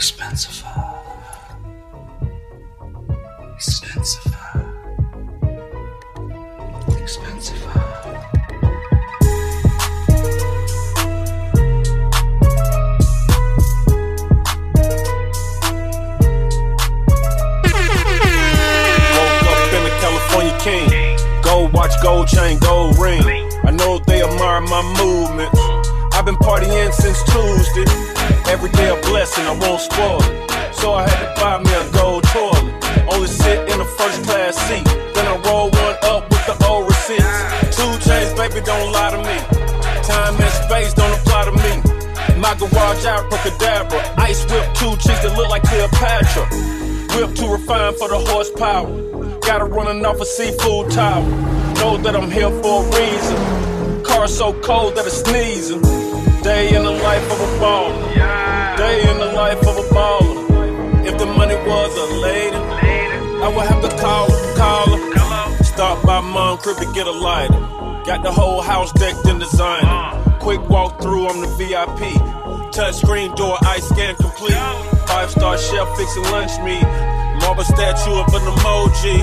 expensive. Uh, expensive. Uh, expensive. Uh. In the California king. Gold watch, gold chain, gold ring. I know they admire my movement. I've been partying since Tuesday. Every day a blessing, I won't spoil it. So I had to buy me a gold toilet. Only sit in the first class seat. Then I roll one up with the old receipts. Two chains, baby, don't lie to me. Time and space don't apply to me. My garage abracadabra. Ice whip two cheeks that look like Cleopatra. Whip too refined for the horsepower. Gotta running off a seafood tower. Know that I'm here for a reason. Car so cold that it's sneezing. Day in the life of a baller. Crib to get a lighter. Got the whole house decked in designer. Quick walk through, I'm the VIP. Touch screen door, ice scan complete. Five star chef fixing lunch meat. Marble statue of an emoji.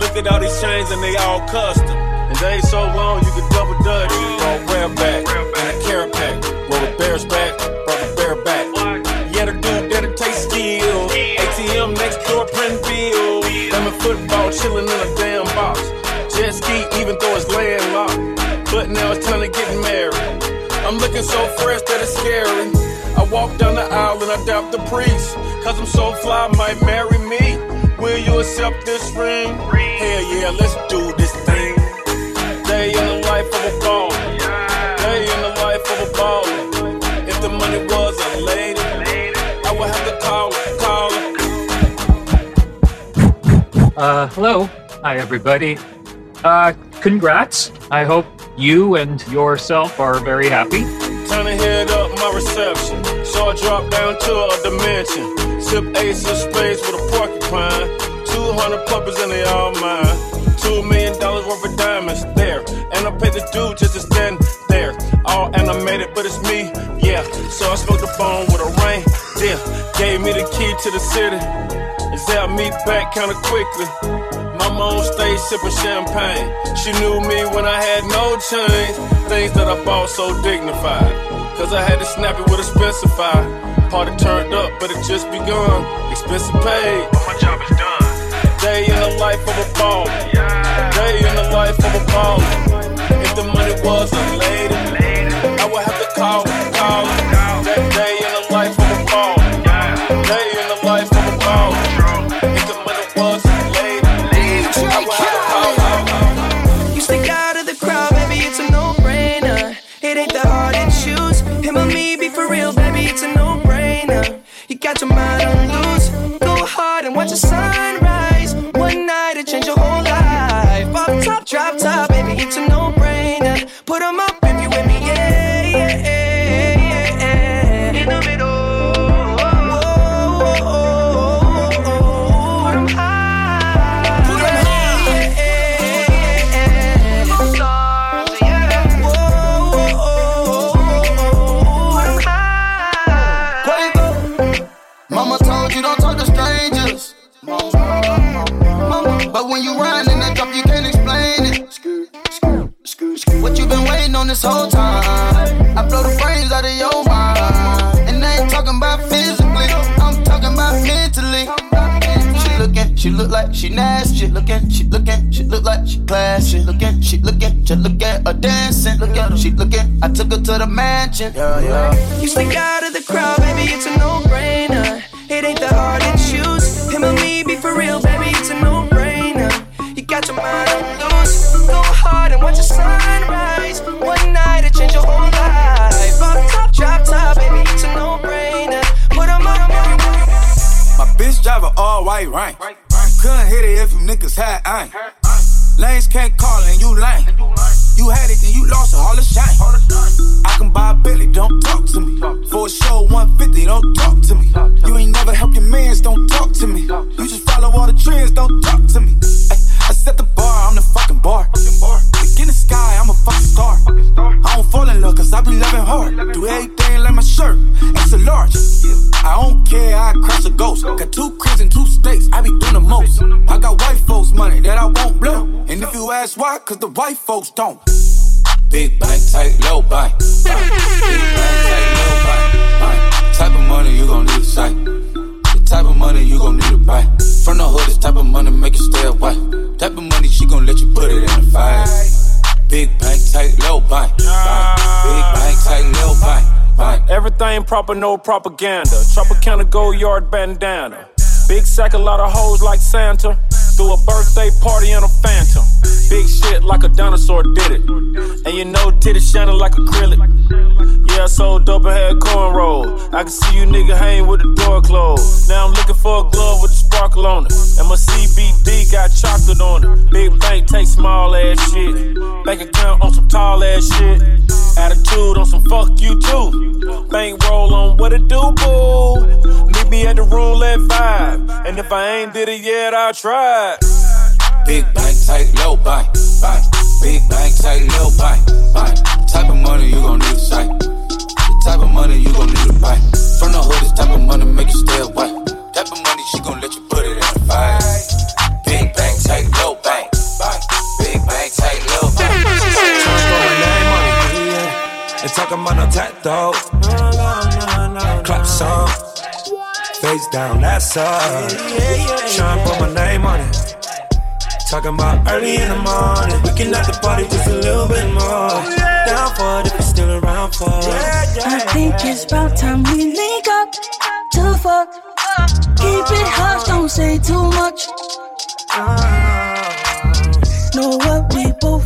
Look at all these chains and they all custom. And they ain't so long you can double dutch. Roll rare back and a carrot pack. Roll the bear's back, brought bear back. Yeah, the dude that it takes skill. ATM next door, print bill. Lemon football chilling in a damn box. Jet ski even though it's landlocked. But now it's time to get married. I'm looking so fresh that it's scary. I walk down the aisle and I doubt the priest. Cause I'm so fly, might marry me. Will you accept this ring? Hell yeah, let's do this thing. Day in the life of a baller. Day in the life of a baller. If the money was a lady, I would have to call call. Uh, hello. Hi, everybody. Uh, congrats. I hope you and yourself are very happy. Time to hit up my reception. So I drop down to a dimension. Sip ace of spades with a porcupine. 200 puppies and they all mine. Two million dollars worth of diamonds there. And I paid the dude just to stand there. All animated, but it's me, yeah. So I smoked the phone with a rain, yeah. Gave me the key to the city. And said I'll back kinda quickly. Mama on stage sipping champagne. She knew me when I had no change. Things that I bought so dignified. Cause I had to snap it with a specify. Party turned up, but it just begun. Expensive paid. But my job is done. Day in the life of a baller. Day in the life of a baller. If the money was a She look like she nasty. She looking, she looking, she look like she classy. Looking, she looking, just look at her dancing. Look at her, she looking. I took her to the mansion. Yeah, yeah. You stick out of the crowd, baby, it's a no-brainer. It ain't that hard to choose. Him or me, be for real, baby, it's a no-brainer. You got your mind on loose. Go hard and watch the sunrise. One night it change your whole life. Pop top, drop top, baby, it's a no-brainer. Put 'em up, My bitch drive a all white rank. Couldn't hit it if you niggas had aim. Lanes can't call and you lame. You had it and you lost it, all the shame. I can buy a Billy, don't talk to me. For a show 150, don't talk to me. You ain't never help your mans, don't talk to me. You just follow all the trends, don't talk to me. I set the bar, I'm the fucking bar. Look in the sky, I'm a fucking star. I don't fall ghost. Got two cribs and two states, I be doing the most. I got white folks' money that I won't blow. And if you ask why, cause the white folks don't. Big bank, tight, low bank. Big bank, tight, low bank. Type of money you gon' need a sight. The type of money you gon' need to buy. From the hood, this type of money make you stay away. Type of money she gon' let you put it in the fight. Big bank, tight, low bank. Big bank, tight, low bank. Everything proper, no propaganda. Tropicana gold yard bandana. Big sack, a lot of hoes like Santa. Threw a birthday party in a phantom. Big shit like a dinosaur did it. And you know, titties shining like acrylic. Yeah, I sold dope and had cornrow. I can see you nigga hang with the door closed. Now I'm looking for a glove with a sparkle on it. And my CBD got chocolate on it. Big bank take small ass shit. Bank account on some tall ass shit. Attitude on some fuck you too. Bank roll on what it do, boo. Meet me at the roulette vibe. And if I ain't did it yet, I'll try. Big bank, tight, low bank, bank. Big bank, tight, low bank, bank. Type of money you gon' need to sight. The type of money you gon' need to buy. From the hood, this type of money make you stay away. Type of money she gon' let you put it in the fight. Big bank, tight, low bank, talking about no tattoo. Clap song. Face down, that's up. Tryna put my name on it. Talking about early in the morning. We can let the party just a little bit more. Down for it if you're still around for it. I think it's about time we link up to fuck. Keep it hush, don't say too much. Know what we both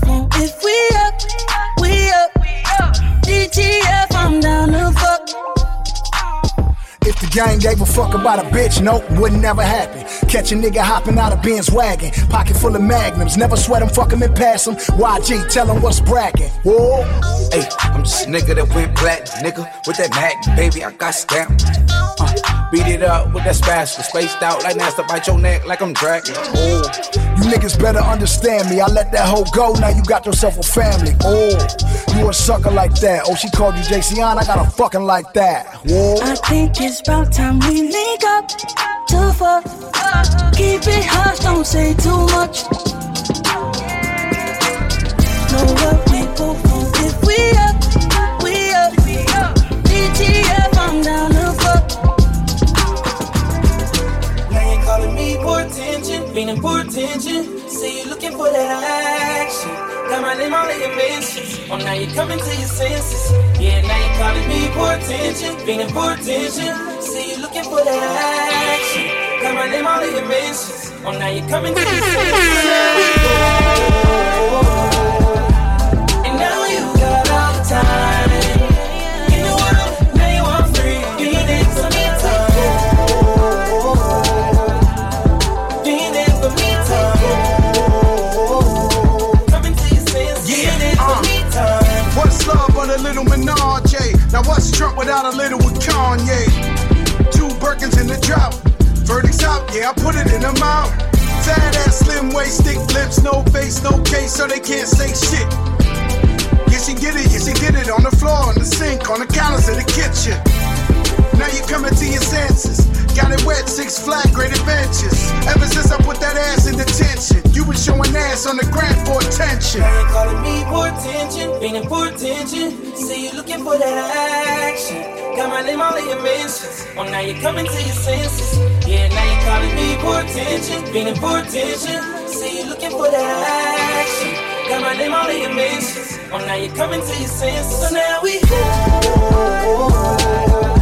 gang gave a fuck about a bitch, nope, would never happen. Catch a nigga hopping out of Benz wagon, pocket full of magnums. Never sweat him, fuck him and pass him. YG, tell him what's bragging. Whoa. Hey, I'm just a nigga that went black, nigga. With that mag, baby, I got stamped. Beat it up with that spatula, spaced out like Nasty, bite your neck like I'm dragging. Oh, You niggas better understand me. I let that hoe go, now you got yourself a family. Oh, you a sucker like that. Oh, she called you JC I got a fucking like that. Whoa. I think it's about time we link up to fuck. Keep it hush, don't say too much. Know what we both for attention, feeling for attention. See you looking for that action. Got my name all in your mentions. Oh, now you coming to your senses. Yeah, now you calling me for attention, feeling for attention. See you looking for that action. Got my name all in your mentions. Oh, now you coming to your senses. Without a little with Kanye? Two Birkins in the drought. Verdicts out, yeah, I put it in the mouth. Fat ass, slim waist, thick lips, no face, no case, so they can't say shit. Yes, you get it, yes, you get it on the floor, on the sink, on the counters in the kitchen. Now you coming to your senses. Got it wet, Six Flags, Great Adventures. Ever since I put that ass in detention, you been showing ass on the ground for attention. You calling me for attention, feeling for attention. See you looking for that action. Got my name all in your mentions. Oh, now you're coming to your senses. Yeah, now you're calling me for attention, feeling for attention. See you looking for that action. Got my name all in your mentions. Oh, now you're coming to your senses. So now we and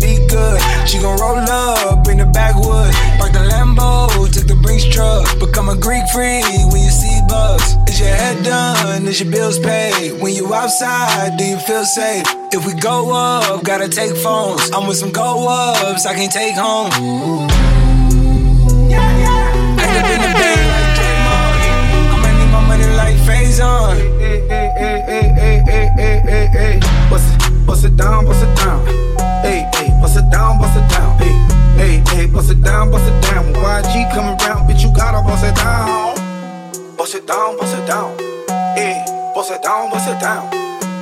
be good. She gon' roll up in the backwoods, Park the Lambo, took the Brinks truck. Become a Greek freak when you see bugs. Is your head done? Is your bills paid? When you outside, do you feel safe? If we go up, gotta take phones. I'm with some go ups, I can't take home. Yeah, yeah. In the bed like Draymond. I'ma need my money like Phase on. Hey, hey, hey, hey, hey, hey, hey, hey, hey. It, bust it down, bust it down down, bust it down. Hey, hey, hey, bust it down, bust it down. When YG coming round, bitch, you gotta bust it down. Bust it down, bust it down. Hey, bust it down, bust it down.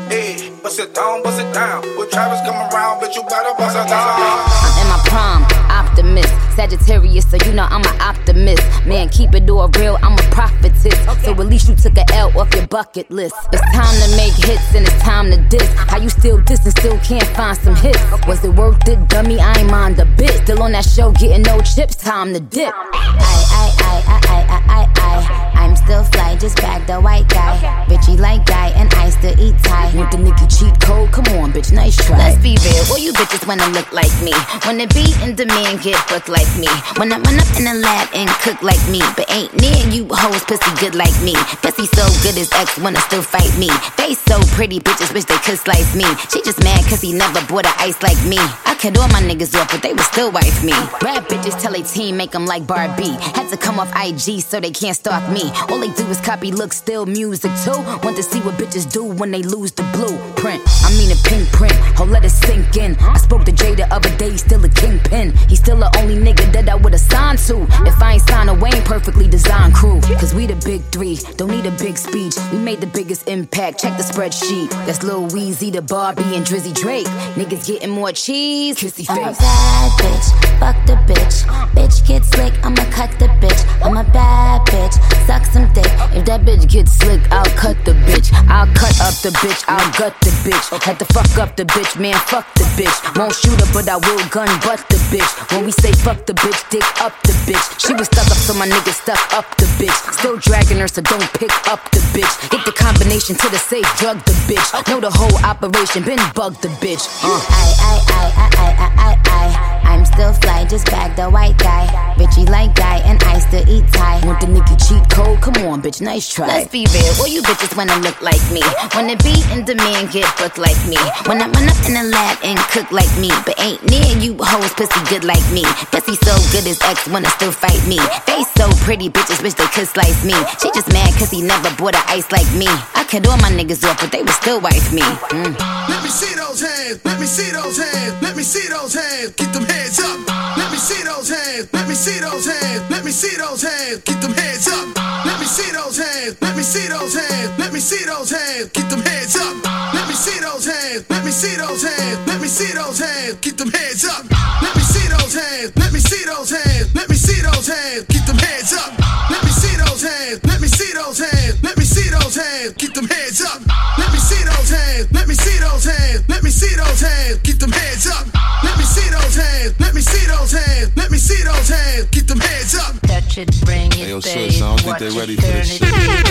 Hey, bust it down, bust it down. When Travis coming round, bitch, you gotta bust it down. I'm in my prom, optimist. Sagittarius, so you know I'm an optimist. Man, keep it all real, I'm a prophetess. So at least you took a L off your bucket list. It's time to make hits and it's time to diss. How you still diss and still can't find some hits? Was it worth it, dummy? I ain't mind a bit. Still on that show, getting no chips, time to dip. I, I, I, I, I, I, I. I'm still fly, just bag the white guy. Richie like guy, and I still eat Thai. Want the Nicki cheat code? Come on, bitch, nice try. Let's be real, all you bitches wanna look like me. Wanna be in demand, get booked like me. Wanna run up in the lab and cook like me. But ain't near you hoes pussy good like me. Pussy so good his ex wanna still fight me. Face so pretty, bitches wish they could slice me. She just mad cause he never bought a ice like me. I cut all my niggas off, but they would still wife me. Rap bitches tell a team make them like Barbie. Had to come off IG so they can't stalk me. All they do is copy look, still music too. Want to see what bitches do when they lose the blueprint. I mean a pink print, oh let it sink in. I spoke to Jay the other day, still a kingpin. He's still the only nigga that I would've signed to. If I ain't signed a Wayne perfectly designed crew. Cause we the big three, don't need a big speech. We made the biggest impact, check the spreadsheet. That's Lil Weezy, the Barbie, and Drizzy Drake. Niggas getting more cheese, kissy I'm a bad bitch, fuck the bitch. Bitch get slick, I'ma cut the bitch. I'm a bad bitch, suck some dick. If that bitch gets slick, I'll cut the bitch. I'll cut up the bitch, I'll gut the bitch. Had to fuck up the bitch, man, fuck the bitch. Won't shoot her, but I will gun butt the bitch. When we say fuck the bitch, dick up the bitch. She was stuck up, so my nigga stuck up the bitch. Still dragging her, so don't pick up the bitch. Hit the combination to the safe, drug the bitch. Know the whole operation, been bugged the bitch. Uh. I, I, I, I, I, I, I. I'm still fly, just bag the white guy. Richie like guy, and I still eat Thai. Want the Nicki cheat code? Come on, bitch, nice try. Let's be real, all you bitches wanna look like me. Wanna be in demand, get booked like me. Wanna run up in the lab and cook like me. But ain't near you hoes pussy good like me. Pussy so good his ex wanna still fight me. Face so pretty, bitches wish they could slice me. She just mad cause he never bought a ice like me. I cut all my niggas off, but they would still wife me. Mm. Let me see those hands. Let me see those hands. Let me see those hands. Get them hands up. Let me see those hands. Let me see those hands. Let me see those hands. Get them hands up. Let me see those hands. Let me see those hands. Let me see those hands. Get them hands up. Let me see those hands. Let me see those hands. Let me see those hands. Get them hands up. Let me see those hands. Let me see those hands. Let me see those hands. Get them hands up. Let me see those hands. Let me see those hands. Let me see those hands. Get them hands up. Let me see those hands. Let me see those hands. Let me see those hands. Get them hands up. Let me see those hands. Let me see those hands. Let me see those hands. Get them hands up. Touch it, bring it, Hey, yo, pay sis, I don't think they watch ready for this shit. leave it,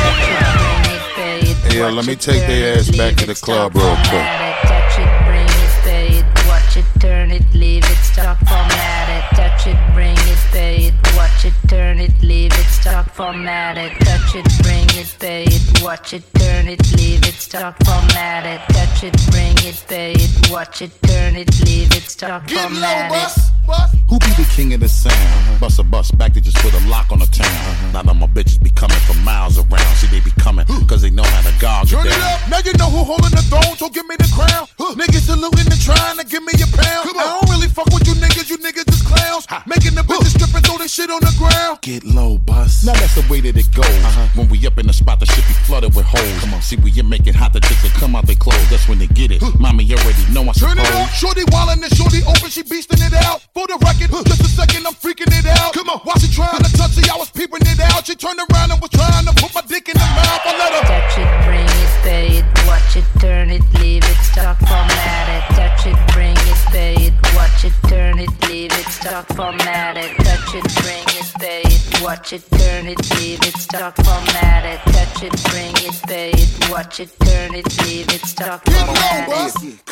touch it, bring it, pay it, Hey, yo, let me take turn their ass back to the club real quick. format it, Touch it, bring it, pay it, watch it, turn it, leave it, stop, format it, touch it, bring it, pay it, watch it, turn it, leave it, stop, format it, touch it, bring it, pay it, watch it, turn it, leave it, stop, format it, touch it, bring it, pay it, watch it, turn it, leave it, stop, format it. Who be the king of the sound? Bust a bus back to just put a lock on the town. Now that my bitches be coming from miles around. See, they be coming cause they know how to gog Turn it it down. up. Now you know who holding the throne, so give me the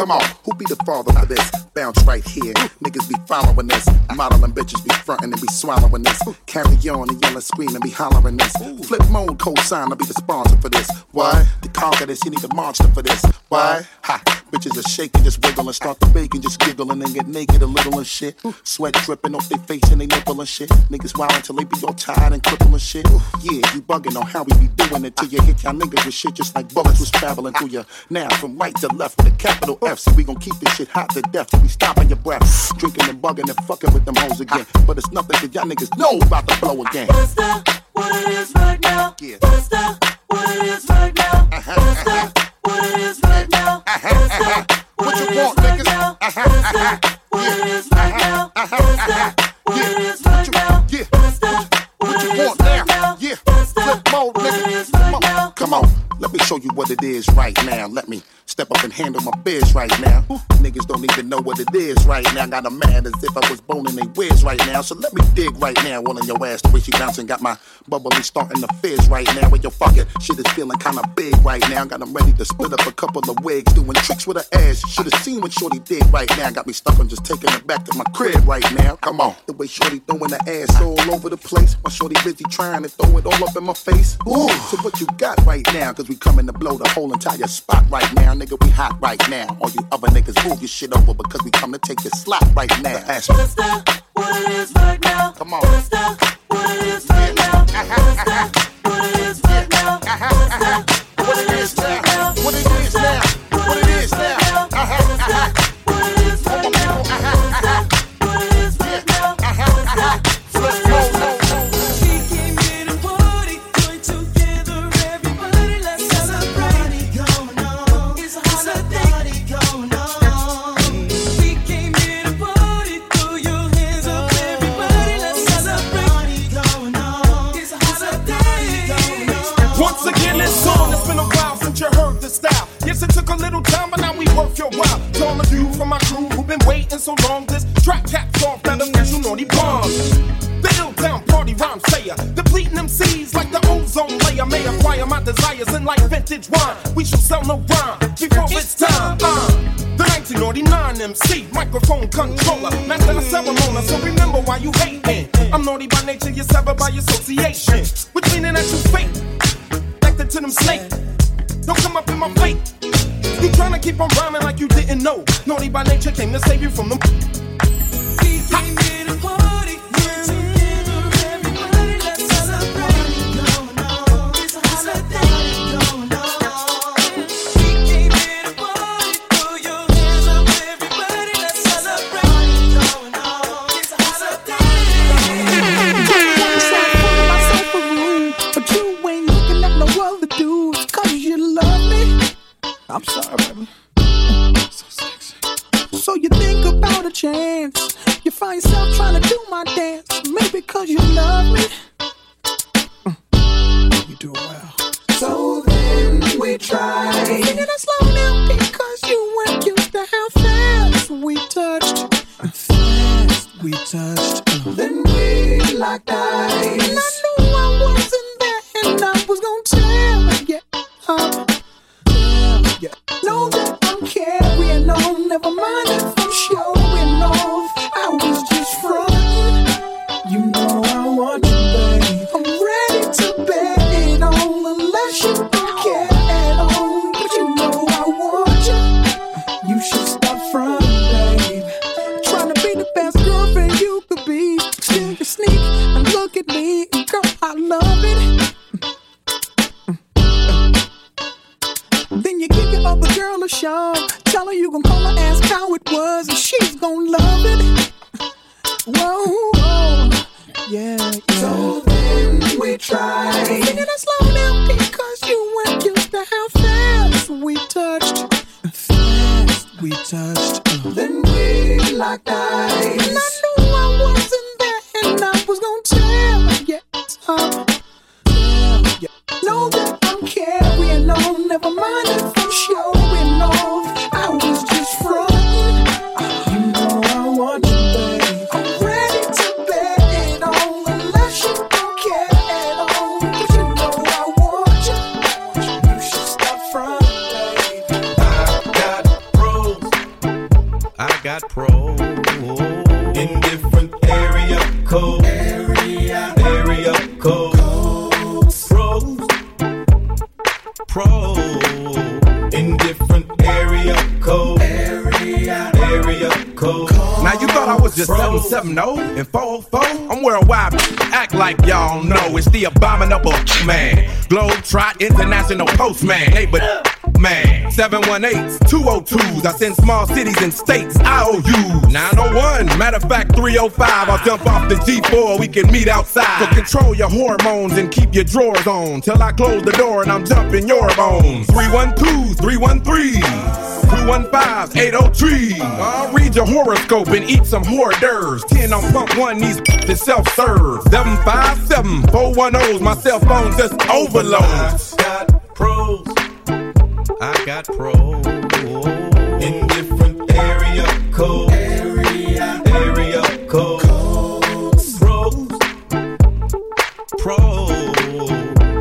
come on, who be the father for this? Bounce right here. Niggas be following this. Modeling bitches be frontin' and be swallowing this. Carry on and yell and scream and be hollering this. Flip mode co-sign to be the sponsor for this. Why? To conquer this, you need a monster for this. Why? Ha! Bitches are shaking, just wiggle and start the bacon, just giggling and get naked a little and shit. Sweat dripping off their face and they nipple and shit. Niggas wild until they be all tired and crippling shit. Yeah, you bugging on how we be doing it till you hit y'all niggas with shit just like bullets was traveling through you. Now from right to left with a capital F, so we gon' keep this shit hot to death till we stopping your breath. Drinking and bugging and fucking with them hoes again. But it's nothing cause y'all niggas know about to blow again. What's? What it is right now? Yeah. What's? What it is right now? Uh-huh. What's that? What it is right now? Uh-huh. What's uh-huh. that? What you want, right niggas? now? What's that? What it is right now? What's that? What it is right now? Yeah. What's? What you want now? Yeah. Flip mode, What it is Come right on. now? Come on. Let me show you what it is right now. Let me step up and handle my biz right now. Niggas don't even know what it is right now. Got 'em mad as if I was boning they whiz right now. So let me dig right now. All in your ass the way she bouncing. Got my bubbly starting to fizz right now. With your fucking shit is feeling kinda big right now. Got 'em ready to split up a couple of wigs. Doing tricks with her ass. Should've seen what Shorty did right now. Got me stuck on just taking her back to my crib right now. Come on. The way Shorty throwing her ass all over the place. My Shorty busy trying to throw it all up in my face. Ooh. So what you got right now? Cause we coming to blow the whole entire spot right now. We hot right now. All you other niggas move your shit over because we come to take your slot right now. Ask me. What's that? What it is right now? Come on. What's that? What it is right now? What's that? What it is right now? What's that? Worth your while. To all of you from my crew who've been waiting so long, this track caps off that official naughty bombs. The ill down party rhyme sayer, depleting them seeds like the ozone layer. May acquire my desires in like vintage wine. We shall sell no rhyme before it's time. The 1999 MC, microphone controller, master of ceremony. So remember why you hating. I'm naughty by nature, you're severed by association, which meaning that you fake connected to them snake. Don't come up in my fate. You tryna keep on rhyming like you didn't know. Naughty by nature came to save you from them. We came here babe I got pros in different area codes. Area, area codes. Pros, pros in different area codes. Area, area codes. Now you thought I was just selling 770 and 404. I'm worldwide, act like y'all know. It's the abominable man. Globe Trot International Postman. Neighbor man. 718s, 202s. I send small cities and states IOU. 901, matter of fact, 305. I'll jump off the G4. We can meet outside. So control your hormones and keep your drawers on. Till I close the door and I'm jumping your bones. 312s, 313s. 215 803. I'll read your horoscope and eat some hors d'oeuvres. 10 on pump one, these is self serve. 757 410's, my cell phone just overloads. got pros. I got pros in different area codes. Area, area codes. Pros, pros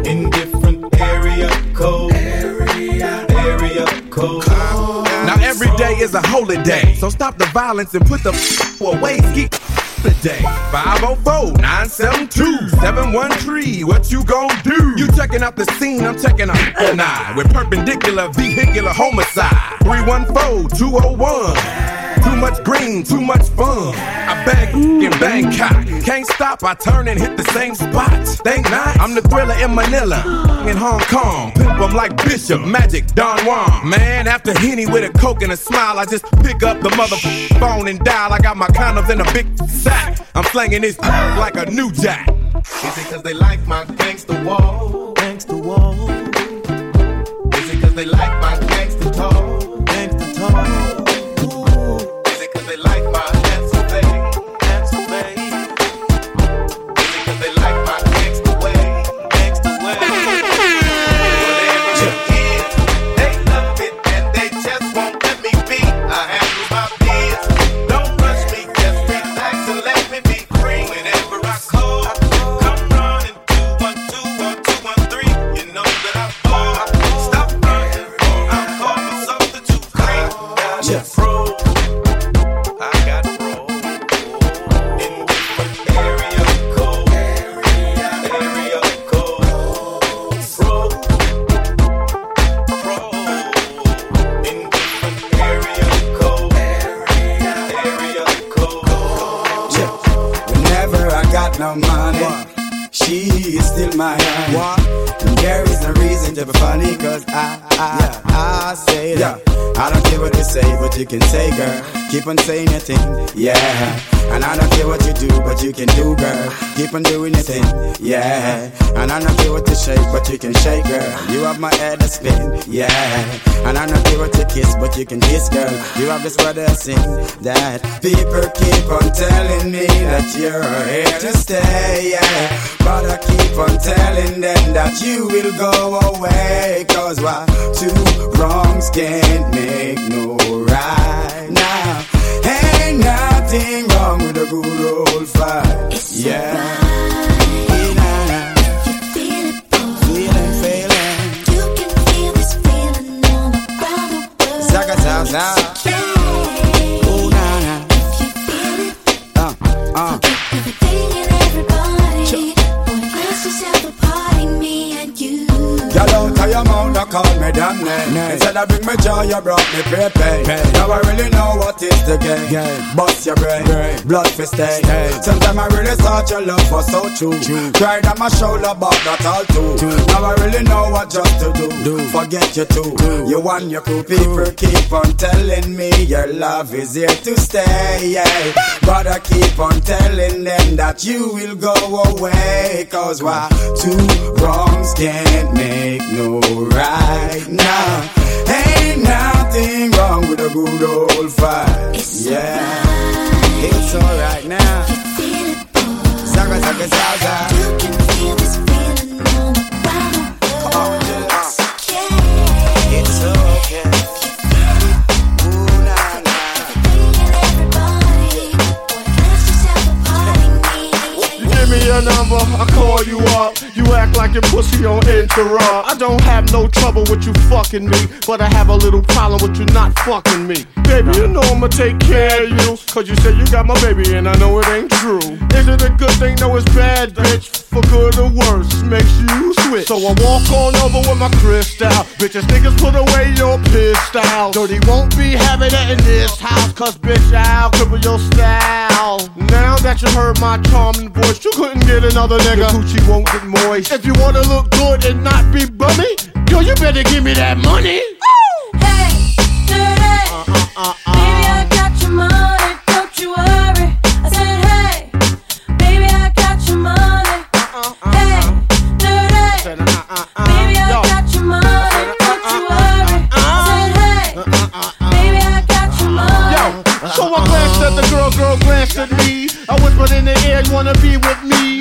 in different area codes. Area, area codes. Now every day is a holy day, so stop the violence and put the f- away. Ski today. 504-972-713. What you gon' do? You checking out the scene, I'm checking out an eye with perpendicular vehicular homicide. 314-201. Too much green, too much fun. I bang in Bangkok. Can't stop, I turn and hit the same spot. Think not, I'm the thriller in Manila. In Hong Kong, pimp 'em like Bishop, Magic, Don Juan. Man, after Henny with a coke and a smile, I just pick up the mother phone and dial. I got my condoms in a big sack. I'm slanging this like a new jack. Is it cause they like my gangster wall? Gangster wall. Is it cause they like my gangster I, say that. I don't care what you say, but you can say, girl. Keep on saying your thing, yeah. And I don't care what you do, but you can do, girl. Keep on doing your thing, yeah. And I don't care what you shake, but you can shake, girl. You have my head to spin, yeah. And I don't care what you kiss, but you can kiss, girl. You have this brother sing that people keep on telling me that you're here to stay, yeah. But I keep on telling them that you will go away. Cause why two wrongs can't make no right now. Ain't nothing wrong with a good old fight. yeah. Feeling, feeling. Girl out of your mouth, don't call me damn name. Instead of bring me joy, you brought me prepaid. Now I really know what is the game. Bust your brain, blood for stay. Sometimes I really thought your love was so true. Cried on my shoulder, but not all too. Now I really know what just to do. do. Forget you too. You and your crew people keep on telling me your love is here to stay. Yeah. But I keep on telling them that you will go away. Cause why two wrongs can't make no right now. Ain't nothing wrong with a good old fight. It's yeah. It's alright now. Zaga, zaga, zaga. You can feel this feeling Come on, just. Your number, I call you up. You act like your pussy on interrupt. I don't have no trouble with you fucking me, but I have a little problem with you not fucking me. Baby, you know I'ma take care of you. Cause you say you got my baby and I know it ain't true. Is it a good thing? No, it's bad, bitch. For good or worse, makes you switch. So I walk on over with my crystal. Bitches, niggas, put away your pistol. Dirty won't be having it in this house. Cause bitch, I'll cripple your style. Now that you heard my charming voice, you couldn't get another nigga. Your coochie won't get moist. If you wanna look good and not be bummy, yo, you better give me that money. Hey, dirty. Uh-uh, uh-uh. Baby, I got your money, don't you worry. I said, hey, baby, I got your money. Uh-uh, hey, dirty. Baby, I got your money, don't you worry. I said, hey, baby, I got your money. Yo, so I glanced at the girl, girl glanced at me. In the air, you wanna be with me?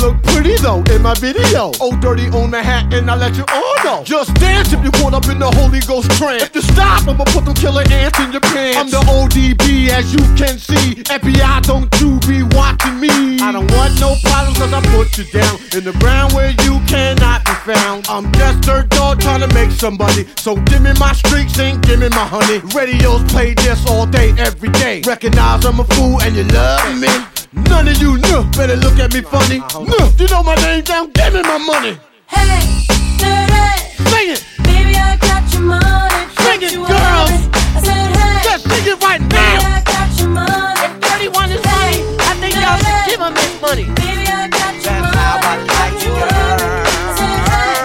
Look pretty though in my video. Oh, dirty on the hat, and I let you all know. Just dance if you caught up in the Holy Ghost trance. If you stop, I'ma put them killer ants in your pants. I'm the ODB, as you can see. FBI, don't you be watching me. I don't want no problems, cause I put you down in the ground where you cannot be found. I'm just dirt dog trying to make somebody. So give me my streaks and give me my honey. Radios play this all day, every day. Recognize I'm a fool and you love me. None of you know better look at me funny. No, you know my name down, give me my money. Hey, dirty. Sing it. Baby, I got your money. Sing it, you girls. worry. I said, hey. Just sing it right Baby, now. I got your money. If 31 is money, I think y'all should give him his money. Baby, I got your money. How I like you, girl. I said, hey.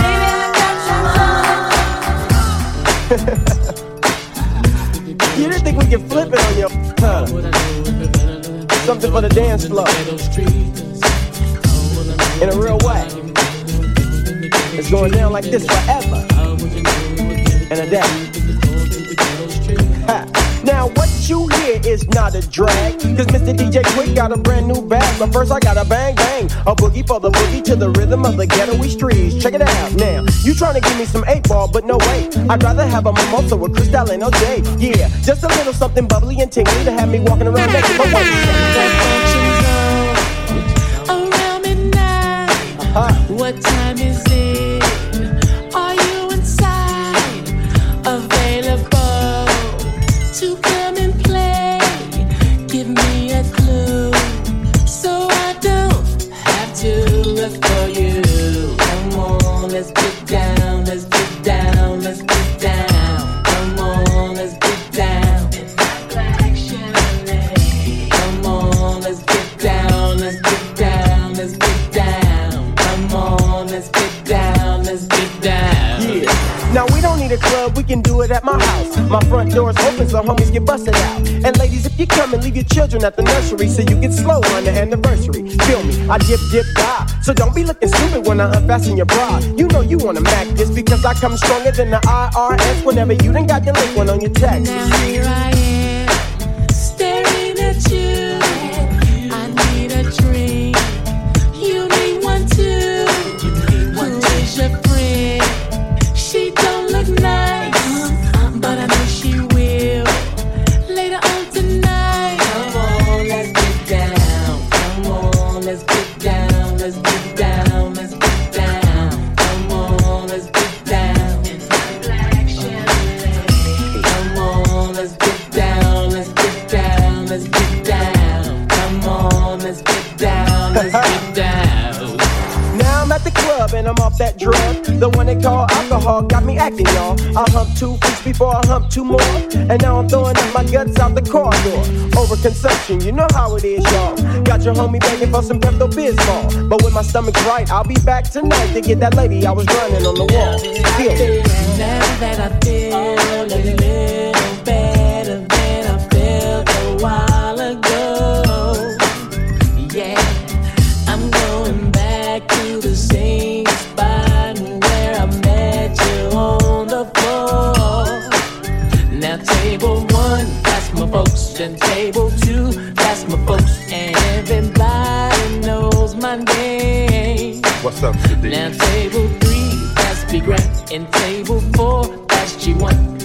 Baby, I got your money. You didn't think we could flip it on your huh? Something for the dance floor. In a real way. It's going down like this forever. And a day. Ha. Now what you hear is not a drag. Cause Mr. DJ Quik got a brand new bag. But first I got a bang bang. A boogie for the boogie to the rhythm of the ghetto streets. Check it out. Now, you trying to give me some eight ball, but no way. I'd rather have a mimosa with Cristal and OJ. Yeah, just a little something bubbly and tingly to have me walking around naked. But wait What time is it? Are you inside? Available to come and play? Give me a clue so I don't have to look for you. Come on, let's get down, let's get down, let's get down. Come on, let's get down. Eh? Come on, let's get down, let's get down, let's get down. Come on, let's get down, let's get down. Yeah. Now we don't need a club, we can do it at my house. My front door's open so homies get busted out. And ladies, if you come and leave your children at the nursery so you get slow on the anniversary. Feel me, I dip dip die. So don't be looking stupid when I unfasten your bra. You know you wanna mac this because I come stronger than the IRS whenever you done got the link one on your text. Now here I am, down. Now I'm at the club and I'm off that drug. The one they call alcohol got me acting, y'all. I hump two feet before I hump two more. And now I'm throwing up my guts out the corridor. Overconsumption, you know how it is, y'all. Got your homie begging for some Pepto Bismol. But when my stomach's right, I'll be back tonight to get that lady I was running on the wall. Feel me. Now that I feel a and table two, that's my folks, and everybody knows my name. What's up, Sadiq? Now table three, that's Big Rat, and table four, that's G1.